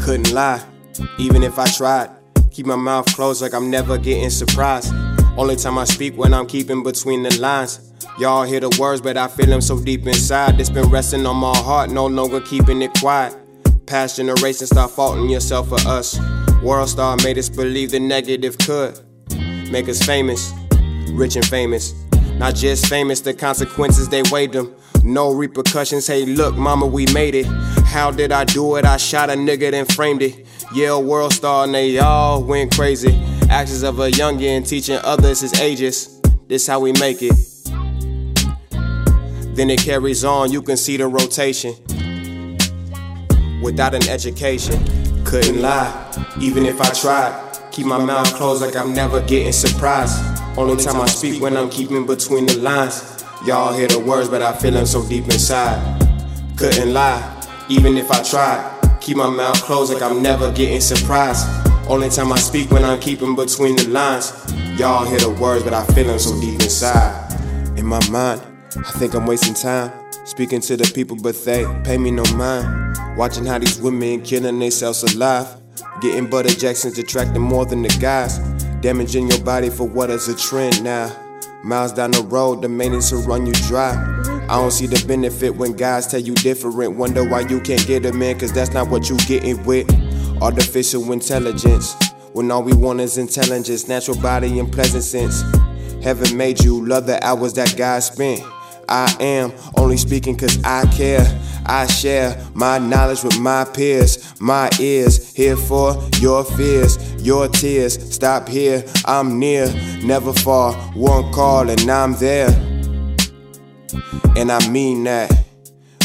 Couldn't lie, even if I tried. Keep my mouth closed like I'm never getting surprised. Only time I speak when I'm keeping between the lines. Y'all hear the words, but I feel them so deep inside. It's been resting on my heart, no longer keeping it quiet. Past generations start faulting yourself for us. World star made us believe the negative could make us famous, rich and famous. Not just famous, the consequences they weighed them. No repercussions. Hey, look, mama, we made it. How did I do it? I shot a nigga, then framed it. Yeah, world star, and they all went crazy. Actions of a youngin' teaching others his ages. This how we make it. Then it carries on, you can see the rotation. Without an education, couldn't lie, even if I tried. Keep my mouth closed like I'm never getting surprised. Only time I speak when I'm keeping between the lines. Y'all hear the words, but I feel them so deep inside. Couldn't lie, even if I tried. Keep my mouth closed like I'm never getting surprised. Only time I speak when I'm keeping between the lines. Y'all hear the words, but I feel them so deep inside. In my mind, I think I'm wasting time. Speaking to the people, but they pay me no mind. Watching how these women killing themselves alive. Getting butt injections attracting more than the guys. Damaging your body for what is a trend now. Miles down the road, the maintenance will run you dry. I don't see the benefit when guys tell you different. Wonder why you can't get a in, cause that's not what you getting with. Artificial intelligence. When all we want is intelligence, natural body and pleasant sense. Heaven made you, love the hours that God spent. I am only speaking cause I care. I share my knowledge with my peers. My ears here for your fears, your tears. Stop here, I'm near, never far. One call and I'm there. And I mean that.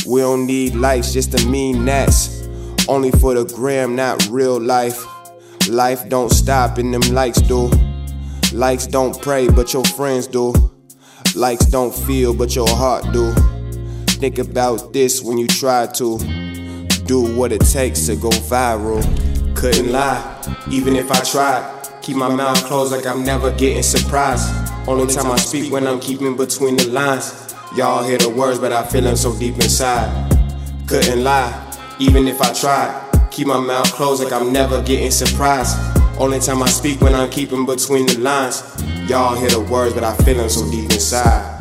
We don't need likes just to mean that's only for the gram, not real life. Life don't stop and them likes do. Likes don't pray, but your friends do. Likes don't feel, but your heart do. Think about this when you try to do what it takes to go viral. Couldn't lie, even if I tried. Keep my mouth closed like I'm never getting surprised. Only time I speak when I'm keeping between the lines. Y'all hear the words, but I feel them so deep inside. Couldn't lie, even if I try. Keep my mouth closed like I'm never getting surprised. Only time I speak when I'm keeping between the lines. Y'all hear the words, but I feel them so deep inside.